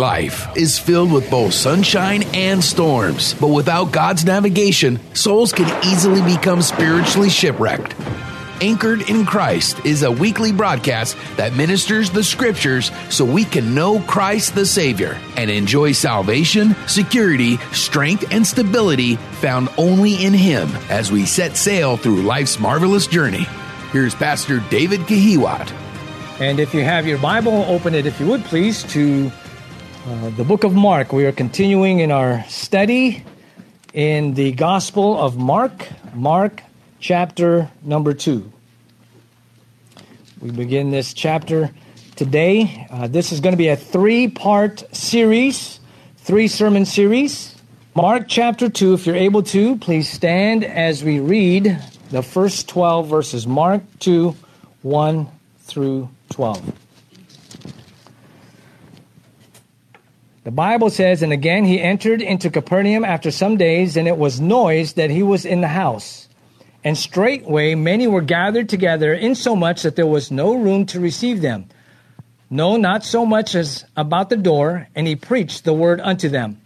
Life is filled with both sunshine and storms, but without God's navigation, souls can easily become spiritually shipwrecked. Anchored in Christ is a weekly broadcast that ministers the scriptures so we can know Christ the Savior and enjoy salvation, security, strength, and stability found only in Him as we set sail through life's marvelous journey. Here's Pastor David Kahiwat. And if you have your Bible, open it, if you would please, to uh, the book of Mark. We are continuing in our study in the Gospel of Mark, Mark chapter number two. We begin this chapter today. Uh, this is going to be a three part series, three sermon series. Mark chapter 2, if you're able to, please stand as we read the first 12 verses. Mark 2, 1 through 12. The Bible says, And again he entered into Capernaum after some days, and it was noised that he was in the house. And straightway many were gathered together, insomuch that there was no room to receive them. No, not so much as about the door, and he preached the word unto them.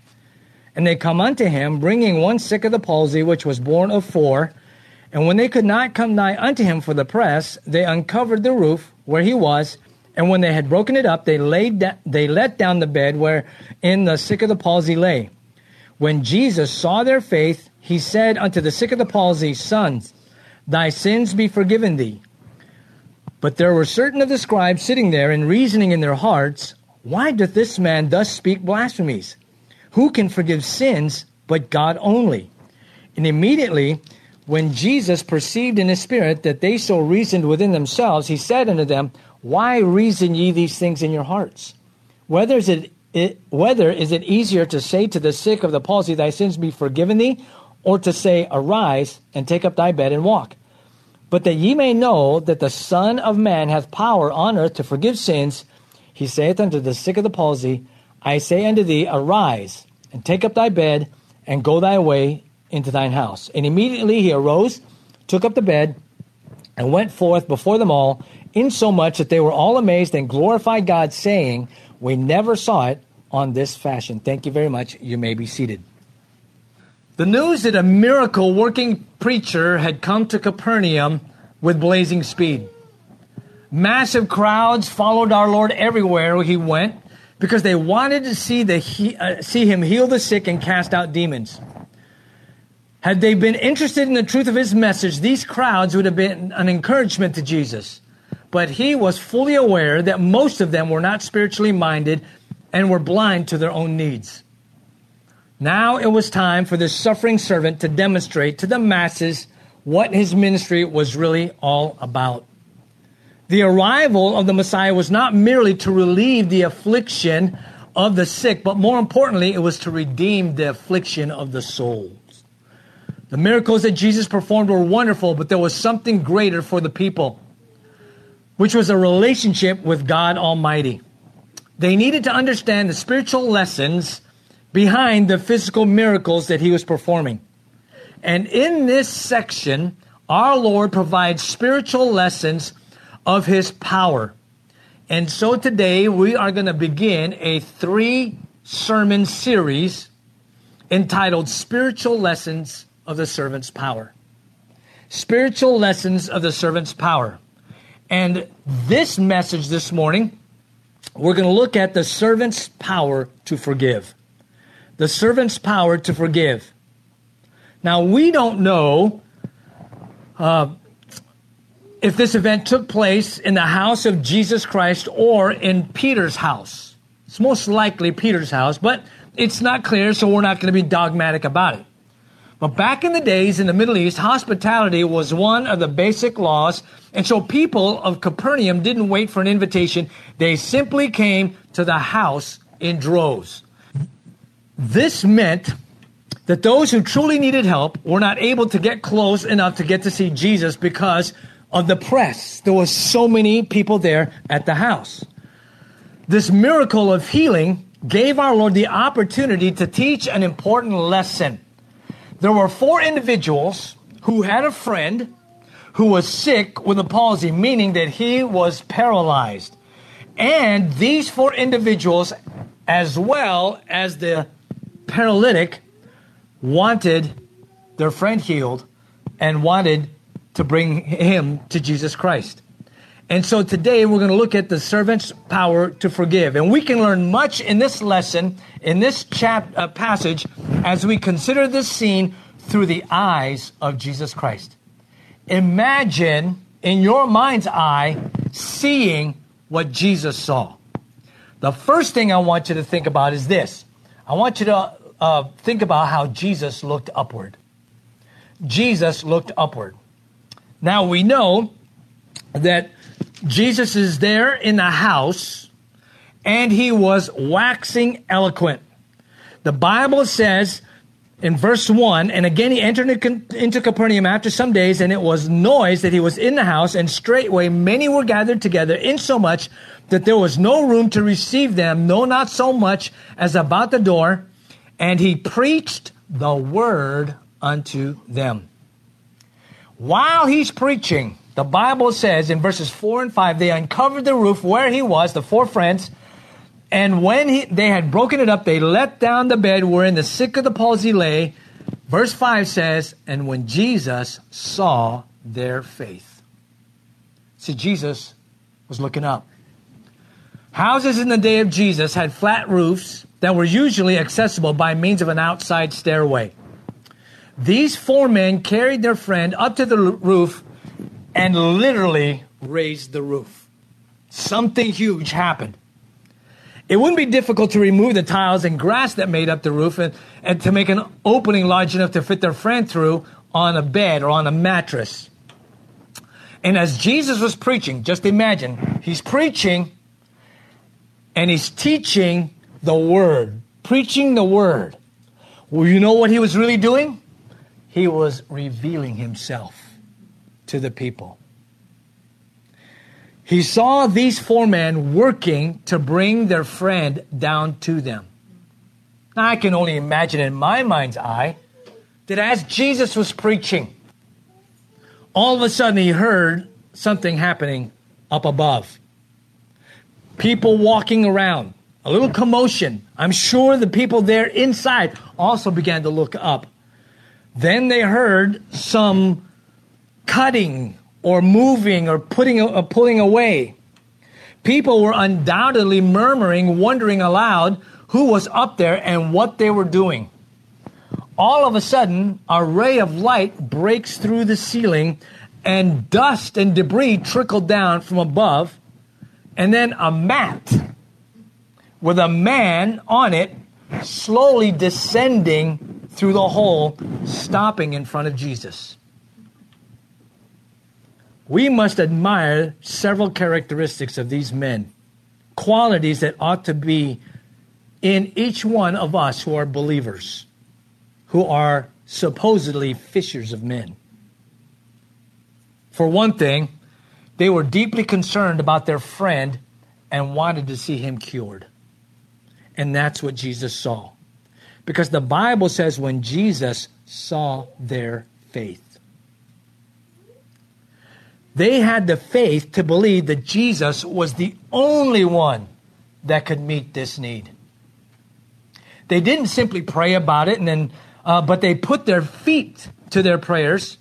And they come unto him, bringing one sick of the palsy, which was borne of four. And when they could not come nigh unto him for the press, they uncovered the roof where he was. And when they had broken it up, they laid da- they let down the bed where in the sick of the palsy lay. When Jesus saw their faith, he said unto the sick of the palsy, Sons, thy sins be forgiven thee. But there were certain of the scribes sitting there and reasoning in their hearts, Why doth this man thus speak blasphemies? Who can forgive sins but God only? And immediately, when Jesus perceived in his spirit that they so reasoned within themselves, he said unto them, Why reason ye these things in your hearts? Whether is it, it, whether is it easier to say to the sick of the palsy, Thy sins be forgiven thee, or to say, Arise and take up thy bed and walk? But that ye may know that the Son of Man hath power on earth to forgive sins, he saith unto the sick of the palsy, I say unto thee, Arise and take up thy bed and go thy way into thine house. And immediately he arose, took up the bed, and went forth before them all, insomuch that they were all amazed and glorified God, saying, We never saw it on this fashion. Thank you very much. You may be seated. The news that a miracle working preacher had come to Capernaum with blazing speed. Massive crowds followed our Lord everywhere he went because they wanted to see, the, uh, see him heal the sick and cast out demons. Had they been interested in the truth of his message, these crowds would have been an encouragement to Jesus. But he was fully aware that most of them were not spiritually minded and were blind to their own needs. Now it was time for this suffering servant to demonstrate to the masses what his ministry was really all about. The arrival of the Messiah was not merely to relieve the affliction of the sick, but more importantly, it was to redeem the affliction of the souls. The miracles that Jesus performed were wonderful, but there was something greater for the people, which was a relationship with God Almighty. They needed to understand the spiritual lessons behind the physical miracles that he was performing. And in this section, our Lord provides spiritual lessons of his power. And so today we are going to begin a three sermon series entitled Spiritual Lessons of the Servant's Power. Spiritual Lessons of the Servant's Power. And this message this morning, we're going to look at the servant's power to forgive. The servant's power to forgive. Now, we don't know uh, if this event took place in the house of Jesus Christ or in Peter's house. It's most likely Peter's house, but it's not clear, so we're not going to be dogmatic about it. But back in the days in the Middle East, hospitality was one of the basic laws, and so people of Capernaum didn't wait for an invitation. They simply came to the house in droves. This meant that those who truly needed help were not able to get close enough to get to see Jesus because of the press. There was so many people there at the house. This miracle of healing gave our Lord the opportunity to teach an important lesson. There were four individuals who had a friend who was sick with a palsy, meaning that he was paralyzed. And these four individuals, as well as the paralytic, wanted their friend healed and wanted to bring him to Jesus Christ. And so today we're going to look at the servant's power to forgive. And we can learn much in this lesson, in this chap, uh, passage, as we consider this scene through the eyes of Jesus Christ. Imagine in your mind's eye seeing what Jesus saw. The first thing I want you to think about is this I want you to uh, think about how Jesus looked upward. Jesus looked upward. Now we know that Jesus is there in the house and he was waxing eloquent. The Bible says in verse 1 and again he entered into Capernaum after some days, and it was noise that he was in the house, and straightway many were gathered together, insomuch that there was no room to receive them, no, not so much as about the door. And he preached the word unto them. While he's preaching, the Bible says in verses 4 and 5, they uncovered the roof where he was, the four friends, and when he, they had broken it up, they let down the bed wherein the sick of the palsy lay. Verse 5 says, And when Jesus saw their faith. See, Jesus was looking up. Houses in the day of Jesus had flat roofs that were usually accessible by means of an outside stairway. These four men carried their friend up to the roof and literally raised the roof. Something huge happened. It wouldn't be difficult to remove the tiles and grass that made up the roof and, and to make an opening large enough to fit their friend through on a bed or on a mattress. And as Jesus was preaching, just imagine, he's preaching and he's teaching the word, preaching the word. Well, you know what he was really doing? He was revealing himself to the people. He saw these four men working to bring their friend down to them. Now, I can only imagine in my mind's eye that as Jesus was preaching, all of a sudden he heard something happening up above. People walking around, a little commotion. I'm sure the people there inside also began to look up. Then they heard some cutting or moving or putting uh, pulling away. People were undoubtedly murmuring, wondering aloud who was up there and what they were doing. All of a sudden, a ray of light breaks through the ceiling, and dust and debris trickle down from above, and then a mat with a man on it slowly descending through the hole, stopping in front of Jesus we must admire several characteristics of these men, qualities that ought to be in each one of us who are believers, who are supposedly fishers of men. For one thing, they were deeply concerned about their friend and wanted to see him cured. And that's what Jesus saw. Because the Bible says when Jesus saw their faith. They had the faith to believe that Jesus was the only one that could meet this need. They didn't simply pray about it and then, uh, but they put their feet to their prayers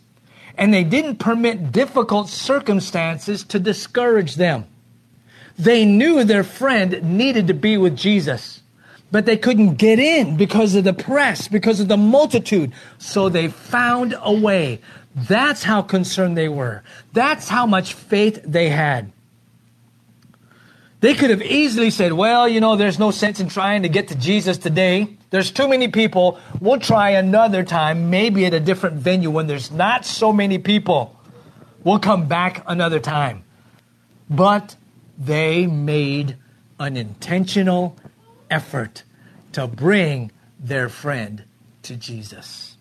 and they didn't permit difficult circumstances to discourage them. They knew their friend needed to be with Jesus, but they couldn't get in because of the press, because of the multitude. So they found a way. That's how concerned they were. That's how much faith they had. They could have easily said, well, you know, there's no sense in trying to get to Jesus today. There's too many people. We'll try another time, maybe at a different venue when there's not so many people. We'll come back another time. But they made an intentional effort to bring their friend to Jesus.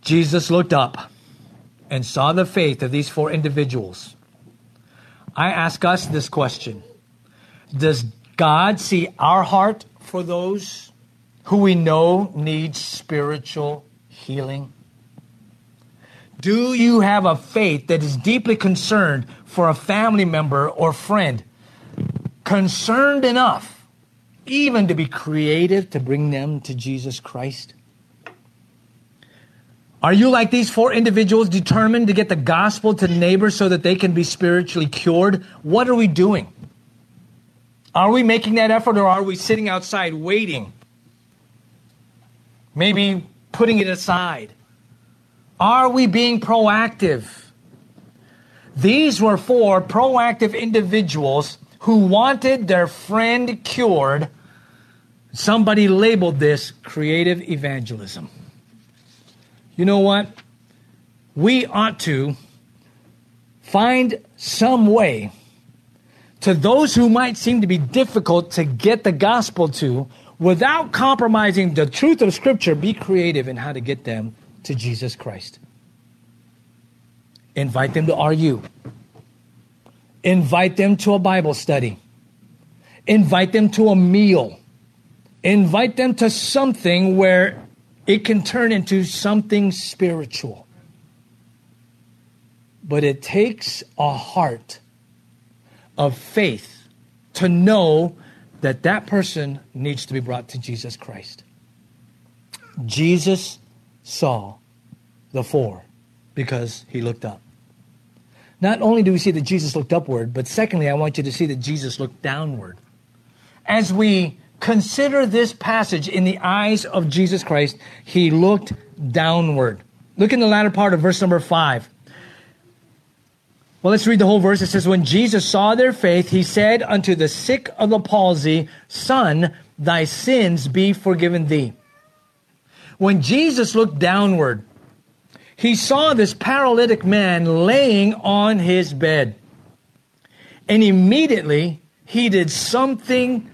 Jesus looked up and saw the faith of these four individuals. I ask us this question Does God see our heart for those who we know need spiritual healing? Do you have a faith that is deeply concerned for a family member or friend? Concerned enough even to be creative to bring them to Jesus Christ? Are you like these four individuals determined to get the gospel to neighbors so that they can be spiritually cured? What are we doing? Are we making that effort or are we sitting outside waiting? Maybe putting it aside. Are we being proactive? These were four proactive individuals who wanted their friend cured. Somebody labeled this creative evangelism. You know what? We ought to find some way to those who might seem to be difficult to get the gospel to without compromising the truth of Scripture. Be creative in how to get them to Jesus Christ. Invite them to RU. Invite them to a Bible study. Invite them to a meal. Invite them to something where it can turn into something spiritual. But it takes a heart of faith to know that that person needs to be brought to Jesus Christ. Jesus saw the four because he looked up. Not only do we see that Jesus looked upward, but secondly, I want you to see that Jesus looked downward. As we consider this passage in the eyes of Jesus Christ, he looked downward. Look in the latter part of verse number five. Well, let's read the whole verse. It says, When Jesus saw their faith, he said unto the sick of the palsy, Son, thy sins be forgiven thee. When Jesus looked downward, he saw this paralytic man laying on his bed. And immediately he did something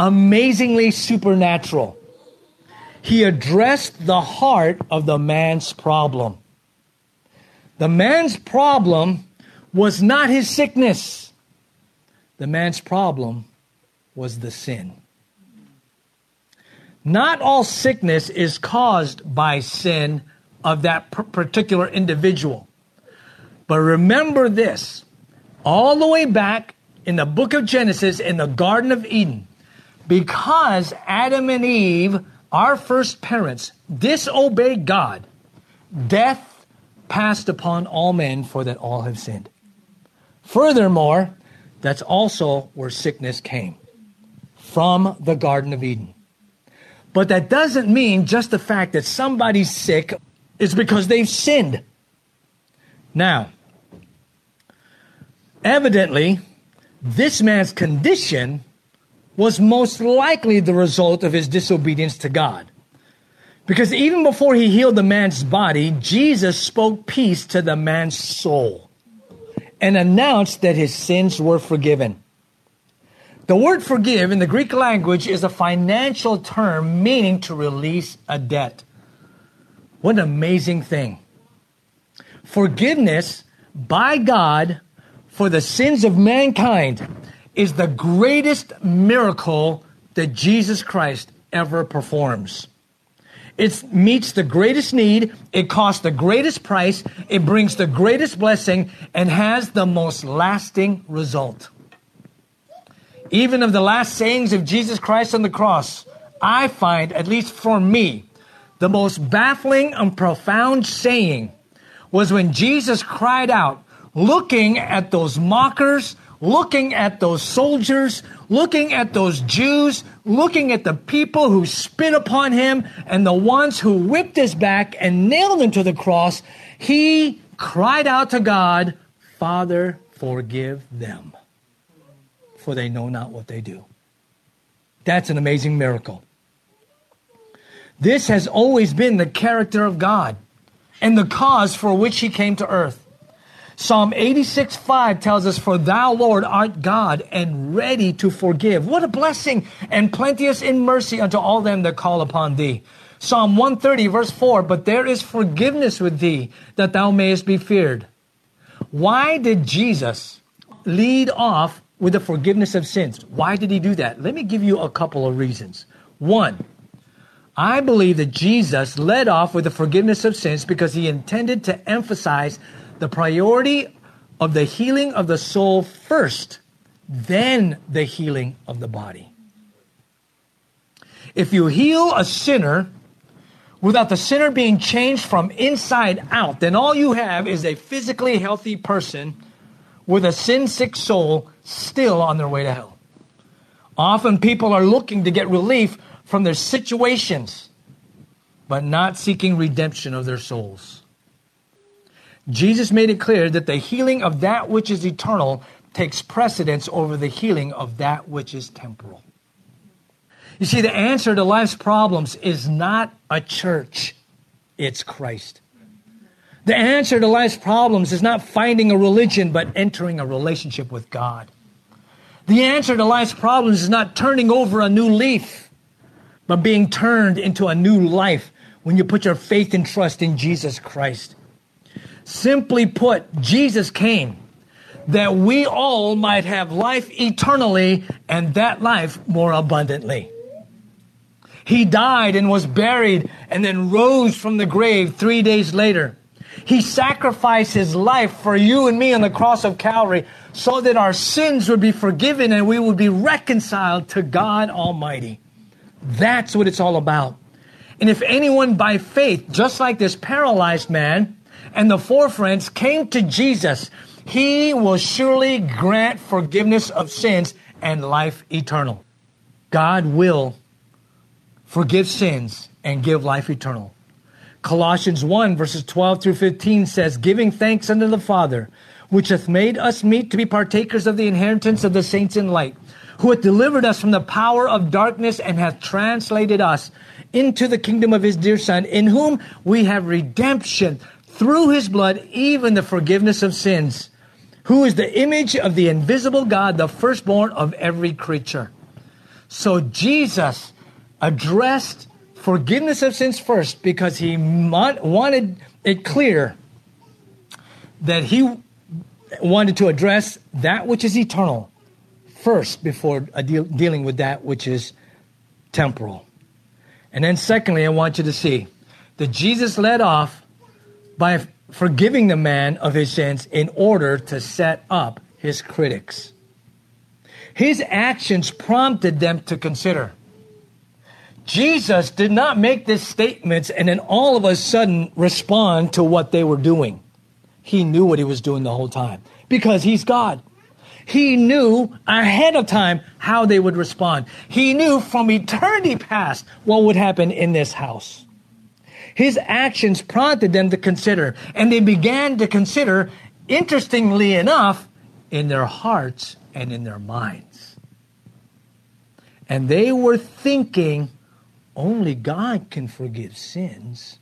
amazingly supernatural. He addressed the heart of the man's problem. The man's problem was not his sickness, the man's problem was the sin. Not all sickness is caused by sin of that particular individual. But remember this all the way back in the book of Genesis in the Garden of Eden, because Adam and Eve, our first parents, disobeyed God, death passed upon all men for that all have sinned. Furthermore, that's also where sickness came from the Garden of Eden. But that doesn't mean just the fact that somebody's sick is because they've sinned. Now, evidently, this man's condition was most likely the result of his disobedience to God. Because even before he healed the man's body, Jesus spoke peace to the man's soul and announced that his sins were forgiven. The word forgive in the Greek language is a financial term meaning to release a debt. What an amazing thing. Forgiveness by God for the sins of mankind is the greatest miracle that Jesus Christ ever performs. It meets the greatest need, it costs the greatest price, it brings the greatest blessing, and has the most lasting result. Even of the last sayings of Jesus Christ on the cross, I find, at least for me, the most baffling and profound saying was when Jesus cried out, looking at those mockers, looking at those soldiers, looking at those Jews, looking at the people who spit upon him and the ones who whipped his back and nailed him to the cross, he cried out to God, Father, forgive them, for they know not what they do. That's an amazing miracle. This has always been the character of God and the cause for which he came to earth. Psalm 86 5 tells us, For thou, Lord, art God and ready to forgive. What a blessing and plenteous in mercy unto all them that call upon thee. Psalm 130, verse 4 But there is forgiveness with thee, that thou mayest be feared. Why did Jesus lead off with the forgiveness of sins? Why did he do that? Let me give you a couple of reasons. One, I believe that Jesus led off with the forgiveness of sins because he intended to emphasize the priority of the healing of the soul first, then the healing of the body. If you heal a sinner without the sinner being changed from inside out, then all you have is a physically healthy person with a sin sick soul still on their way to hell. Often people are looking to get relief from their situations, but not seeking redemption of their souls. Jesus made it clear that the healing of that which is eternal takes precedence over the healing of that which is temporal. You see, the answer to life's problems is not a church, it's Christ. The answer to life's problems is not finding a religion, but entering a relationship with God. The answer to life's problems is not turning over a new leaf, but being turned into a new life when you put your faith and trust in Jesus Christ. Simply put, Jesus came that we all might have life eternally and that life more abundantly. He died and was buried and then rose from the grave three days later. He sacrificed his life for you and me on the cross of Calvary so that our sins would be forgiven and we would be reconciled to God Almighty. That's what it's all about. And if anyone by faith, just like this paralyzed man and the four friends, came to Jesus, he will surely grant forgiveness of sins and life eternal. God will forgive sins and give life eternal. Colossians 1 verses 12 through 15 says, Giving thanks unto the Father, which hath made us meet to be partakers of the inheritance of the saints in light, who hath delivered us from the power of darkness and hath translated us into the kingdom of his dear Son, in whom we have redemption through his blood, even the forgiveness of sins, who is the image of the invisible God, the firstborn of every creature. So Jesus addressed forgiveness of sins first because he wanted it clear that he wanted to address that which is eternal first before uh, dealing with that which is temporal. And then, secondly, I want you to see that Jesus led off by forgiving the man of his sins in order to set up his critics. His actions prompted them to consider Jesus did not make these statements and then all of a sudden respond to what they were doing. He knew what he was doing the whole time because he's God. He knew ahead of time how they would respond. He knew from eternity past what would happen in this house. His actions prompted them to consider, and they began to consider, interestingly enough, in their hearts and in their minds. And they were thinking, only God can forgive sins,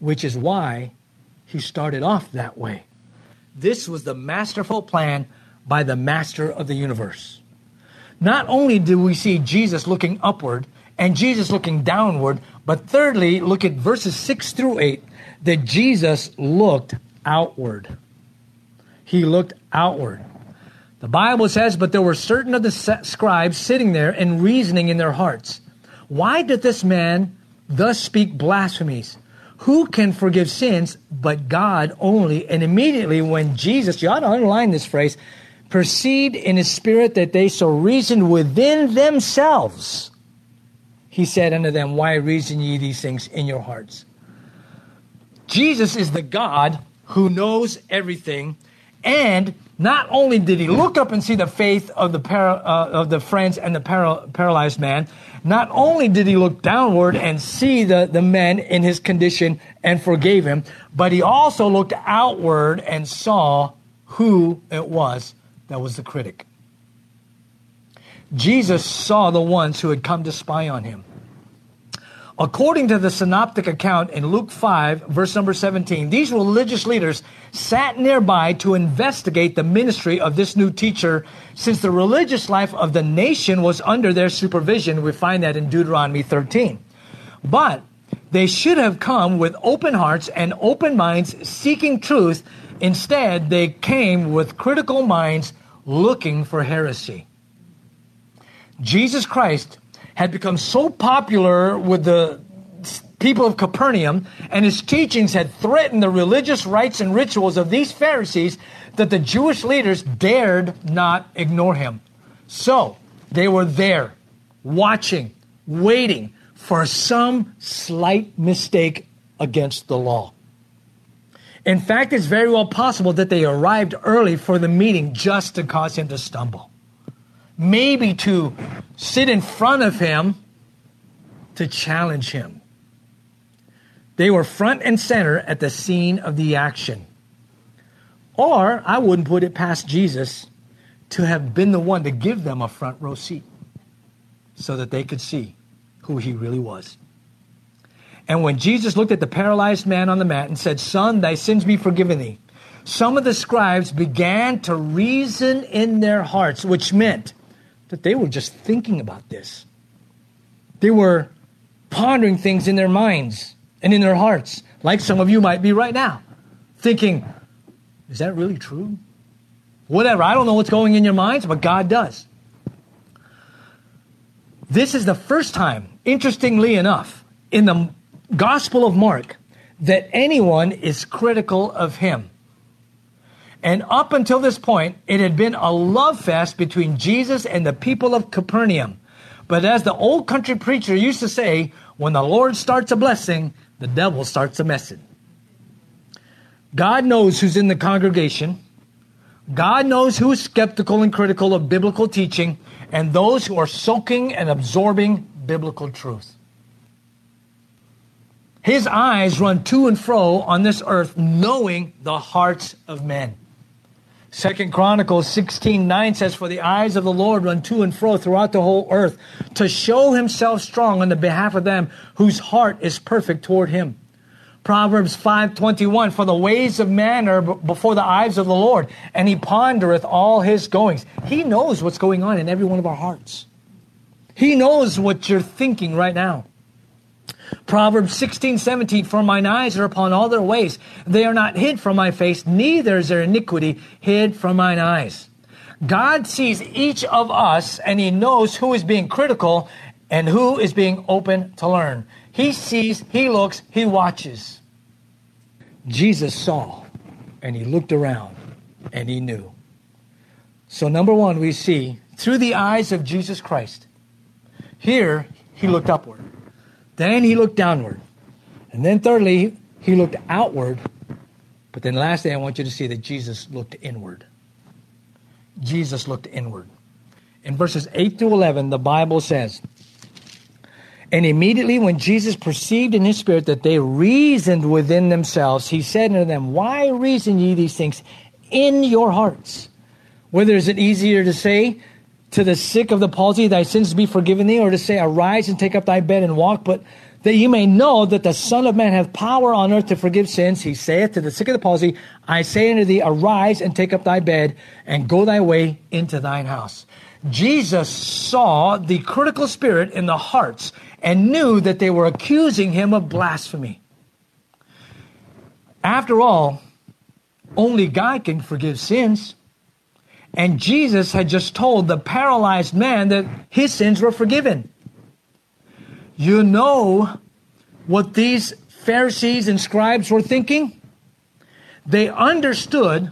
which is why he started off that way. This was the masterful plan by the master of the universe. Not only do we see Jesus looking upward and Jesus looking downward, but thirdly, look at verses 6 through 8 that Jesus looked outward. He looked outward. The Bible says, But there were certain of the scribes sitting there and reasoning in their hearts. Why did this man thus speak blasphemies? Who can forgive sins but God only? And immediately when Jesus, you ought to underline this phrase, perceived in his spirit that they so reasoned within themselves, he said unto them, Why reason ye these things in your hearts? Jesus is the God who knows everything and not only did he look up and see the faith of the, para, uh, of the friends and the para, paralyzed man, not only did he look downward and see the, the men in his condition and forgave him, but he also looked outward and saw who it was that was the critic. Jesus saw the ones who had come to spy on him. According to the synoptic account in Luke 5, verse number 17, these religious leaders sat nearby to investigate the ministry of this new teacher since the religious life of the nation was under their supervision. We find that in Deuteronomy 13. But they should have come with open hearts and open minds seeking truth. Instead, they came with critical minds looking for heresy. Jesus Christ had become so popular with the people of Capernaum, and his teachings had threatened the religious rites and rituals of these Pharisees that the Jewish leaders dared not ignore him. So they were there, watching, waiting for some slight mistake against the law. In fact, it's very well possible that they arrived early for the meeting just to cause him to stumble maybe to sit in front of him to challenge him. They were front and center at the scene of the action. Or I wouldn't put it past Jesus to have been the one to give them a front row seat so that they could see who he really was. And when Jesus looked at the paralyzed man on the mat and said, Son, thy sins be forgiven thee, some of the scribes began to reason in their hearts, which meant that they were just thinking about this. They were pondering things in their minds and in their hearts, like some of you might be right now, thinking, is that really true? Whatever. I don't know what's going in your minds, but God does. This is the first time, interestingly enough, in the Gospel of Mark, that anyone is critical of him. And up until this point, it had been a love fest between Jesus and the people of Capernaum. But as the old country preacher used to say, when the Lord starts a blessing, the devil starts a messing. God knows who's in the congregation. God knows who is skeptical and critical of biblical teaching and those who are soaking and absorbing biblical truth. His eyes run to and fro on this earth, knowing the hearts of men. Second Chronicles 16 9 says, For the eyes of the Lord run to and fro throughout the whole earth to show himself strong on the behalf of them whose heart is perfect toward him. Proverbs 5:21 For the ways of man are before the eyes of the Lord and he pondereth all his goings. He knows what's going on in every one of our hearts. He knows what you're thinking right now. Proverbs 16, 17, For mine eyes are upon all their ways. They are not hid from my face, neither is their iniquity hid from mine eyes. God sees each of us and he knows who is being critical and who is being open to learn. He sees, he looks, he watches. Jesus saw and he looked around and he knew. So, number one, we see through the eyes of Jesus Christ. Here, he looked upward. Then he looked downward. And then thirdly, he looked outward. But then lastly, I want you to see that Jesus looked inward. Jesus looked inward. In verses 8 to 11, the Bible says, And immediately when Jesus perceived in his spirit that they reasoned within themselves, he said unto them, Why reason ye these things in your hearts? Whether is it easier to say, to the sick of the palsy, thy sins be forgiven thee, or to say, arise and take up thy bed and walk, but that you may know that the Son of Man hath power on earth to forgive sins. He saith to the sick of the palsy, I say unto thee, arise and take up thy bed and go thy way into thine house. Jesus saw the critical spirit in the hearts and knew that they were accusing him of blasphemy. After all, only God can forgive sins. And Jesus had just told the paralyzed man that his sins were forgiven. You know what these Pharisees and scribes were thinking? They understood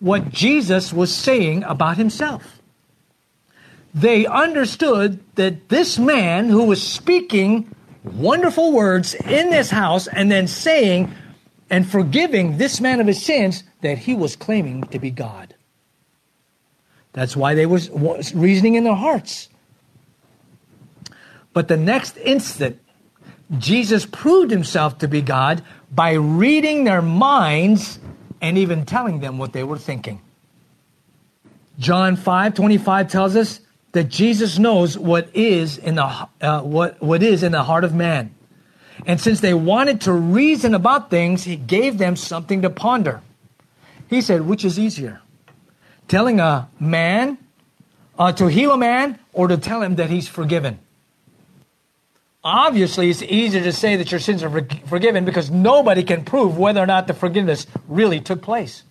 what Jesus was saying about himself. They understood that this man who was speaking wonderful words in this house and then saying and forgiving this man of his sins, that he was claiming to be God. That's why they was reasoning in their hearts. But the next instant, Jesus proved himself to be God by reading their minds and even telling them what they were thinking. John 5 25 tells us that Jesus knows what is in the, uh, what, what is in the heart of man. And since they wanted to reason about things, he gave them something to ponder. He said, Which is easier? Telling a man uh, to heal a man or to tell him that he's forgiven? Obviously, it's easier to say that your sins are forgiven because nobody can prove whether or not the forgiveness really took place.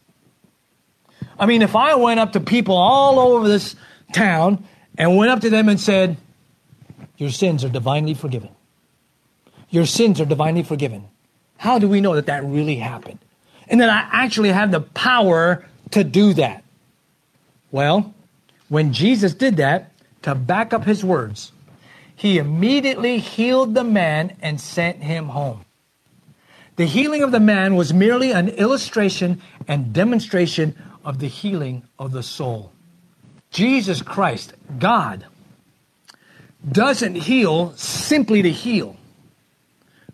I mean, if I went up to people all over this town and went up to them and said, Your sins are divinely forgiven. Your sins are divinely forgiven. How do we know that that really happened? And that I actually have the power to do that? Well, when Jesus did that, to back up his words, he immediately healed the man and sent him home. The healing of the man was merely an illustration and demonstration of the healing of the soul. Jesus Christ, God, doesn't heal simply to heal,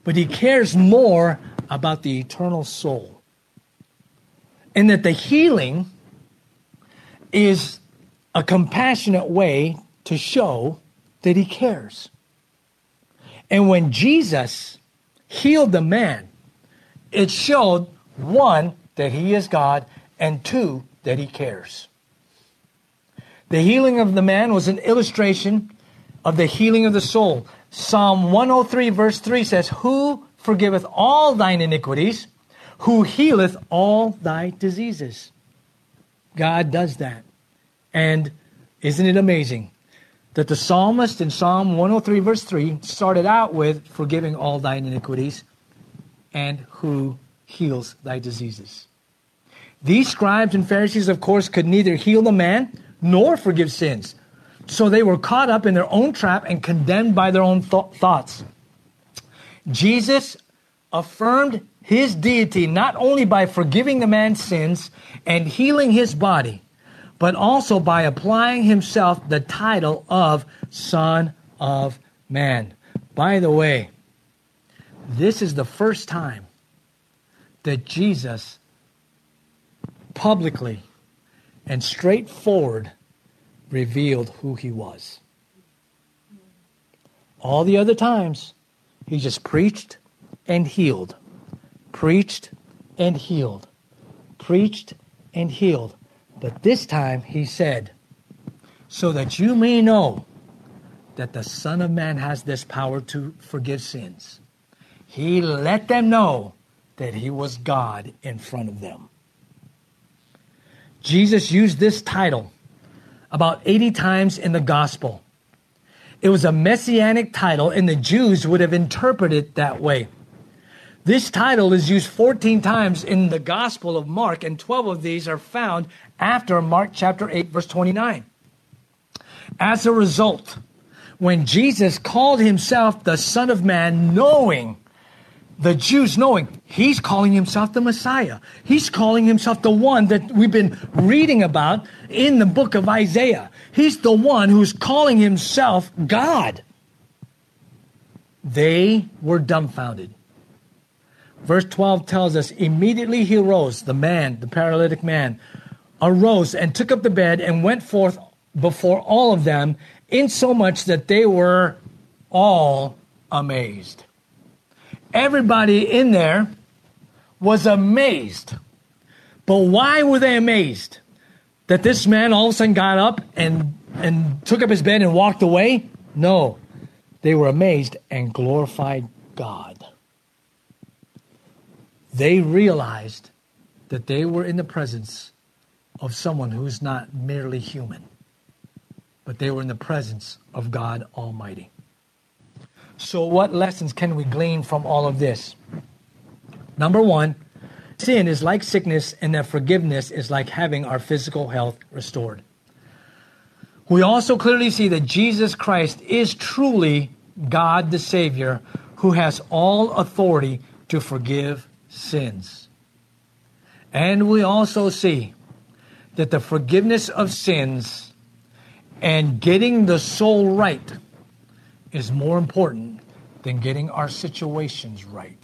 but he cares more about the eternal soul. And that the healing is a compassionate way to show that he cares. And when Jesus healed the man, it showed one, that he is God, and two, that he cares. The healing of the man was an illustration of the healing of the soul. Psalm 103, verse 3 says, Who forgiveth all thine iniquities, who healeth all thy diseases. God does that. And isn't it amazing that the psalmist in Psalm 103, verse 3, started out with forgiving all thine iniquities and who heals thy diseases? These scribes and Pharisees, of course, could neither heal the man nor forgive sins. So they were caught up in their own trap and condemned by their own th- thoughts. Jesus affirmed his deity not only by forgiving the man's sins and healing his body, but also by applying himself the title of Son of Man. By the way, this is the first time that Jesus publicly and straightforward revealed who he was. All the other times, he just preached and healed, preached and healed, preached and healed. But this time he said, So that you may know that the Son of Man has this power to forgive sins. He let them know that he was God in front of them. Jesus used this title about 80 times in the gospel. It was a messianic title, and the Jews would have interpreted it that way. This title is used 14 times in the Gospel of Mark, and 12 of these are found after Mark chapter 8, verse 29. As a result, when Jesus called himself the Son of Man, knowing the Jews knowing he's calling himself the Messiah. He's calling himself the one that we've been reading about in the book of Isaiah. He's the one who's calling himself God. They were dumbfounded. Verse 12 tells us immediately he arose, the man, the paralytic man, arose and took up the bed and went forth before all of them, insomuch that they were all amazed. Everybody in there was amazed. But why were they amazed? That this man all of a sudden got up and, and took up his bed and walked away? No. They were amazed and glorified God they realized that they were in the presence of someone who is not merely human, but they were in the presence of God Almighty. So, what lessons can we glean from all of this? Number one, sin is like sickness, and that forgiveness is like having our physical health restored. We also clearly see that Jesus Christ is truly God the Savior who has all authority to forgive sins. And we also see that the forgiveness of sins and getting the soul right is more important than getting our situations right.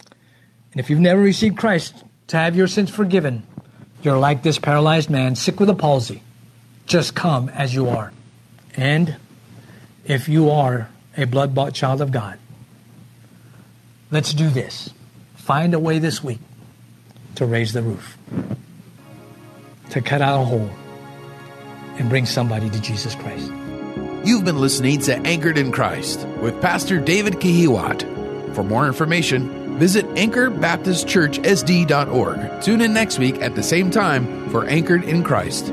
And if you've never received Christ to have your sins forgiven, you're like this paralyzed man, sick with a palsy. Just come as you are. And if you are a blood bought child of God, Let's do this. Find a way this week to raise the roof, to cut out a hole, and bring somebody to Jesus Christ. You've been listening to Anchored in Christ with Pastor David Kahiwat. For more information, visit anchorbaptistchurchsd.org. Tune in next week at the same time for Anchored in Christ.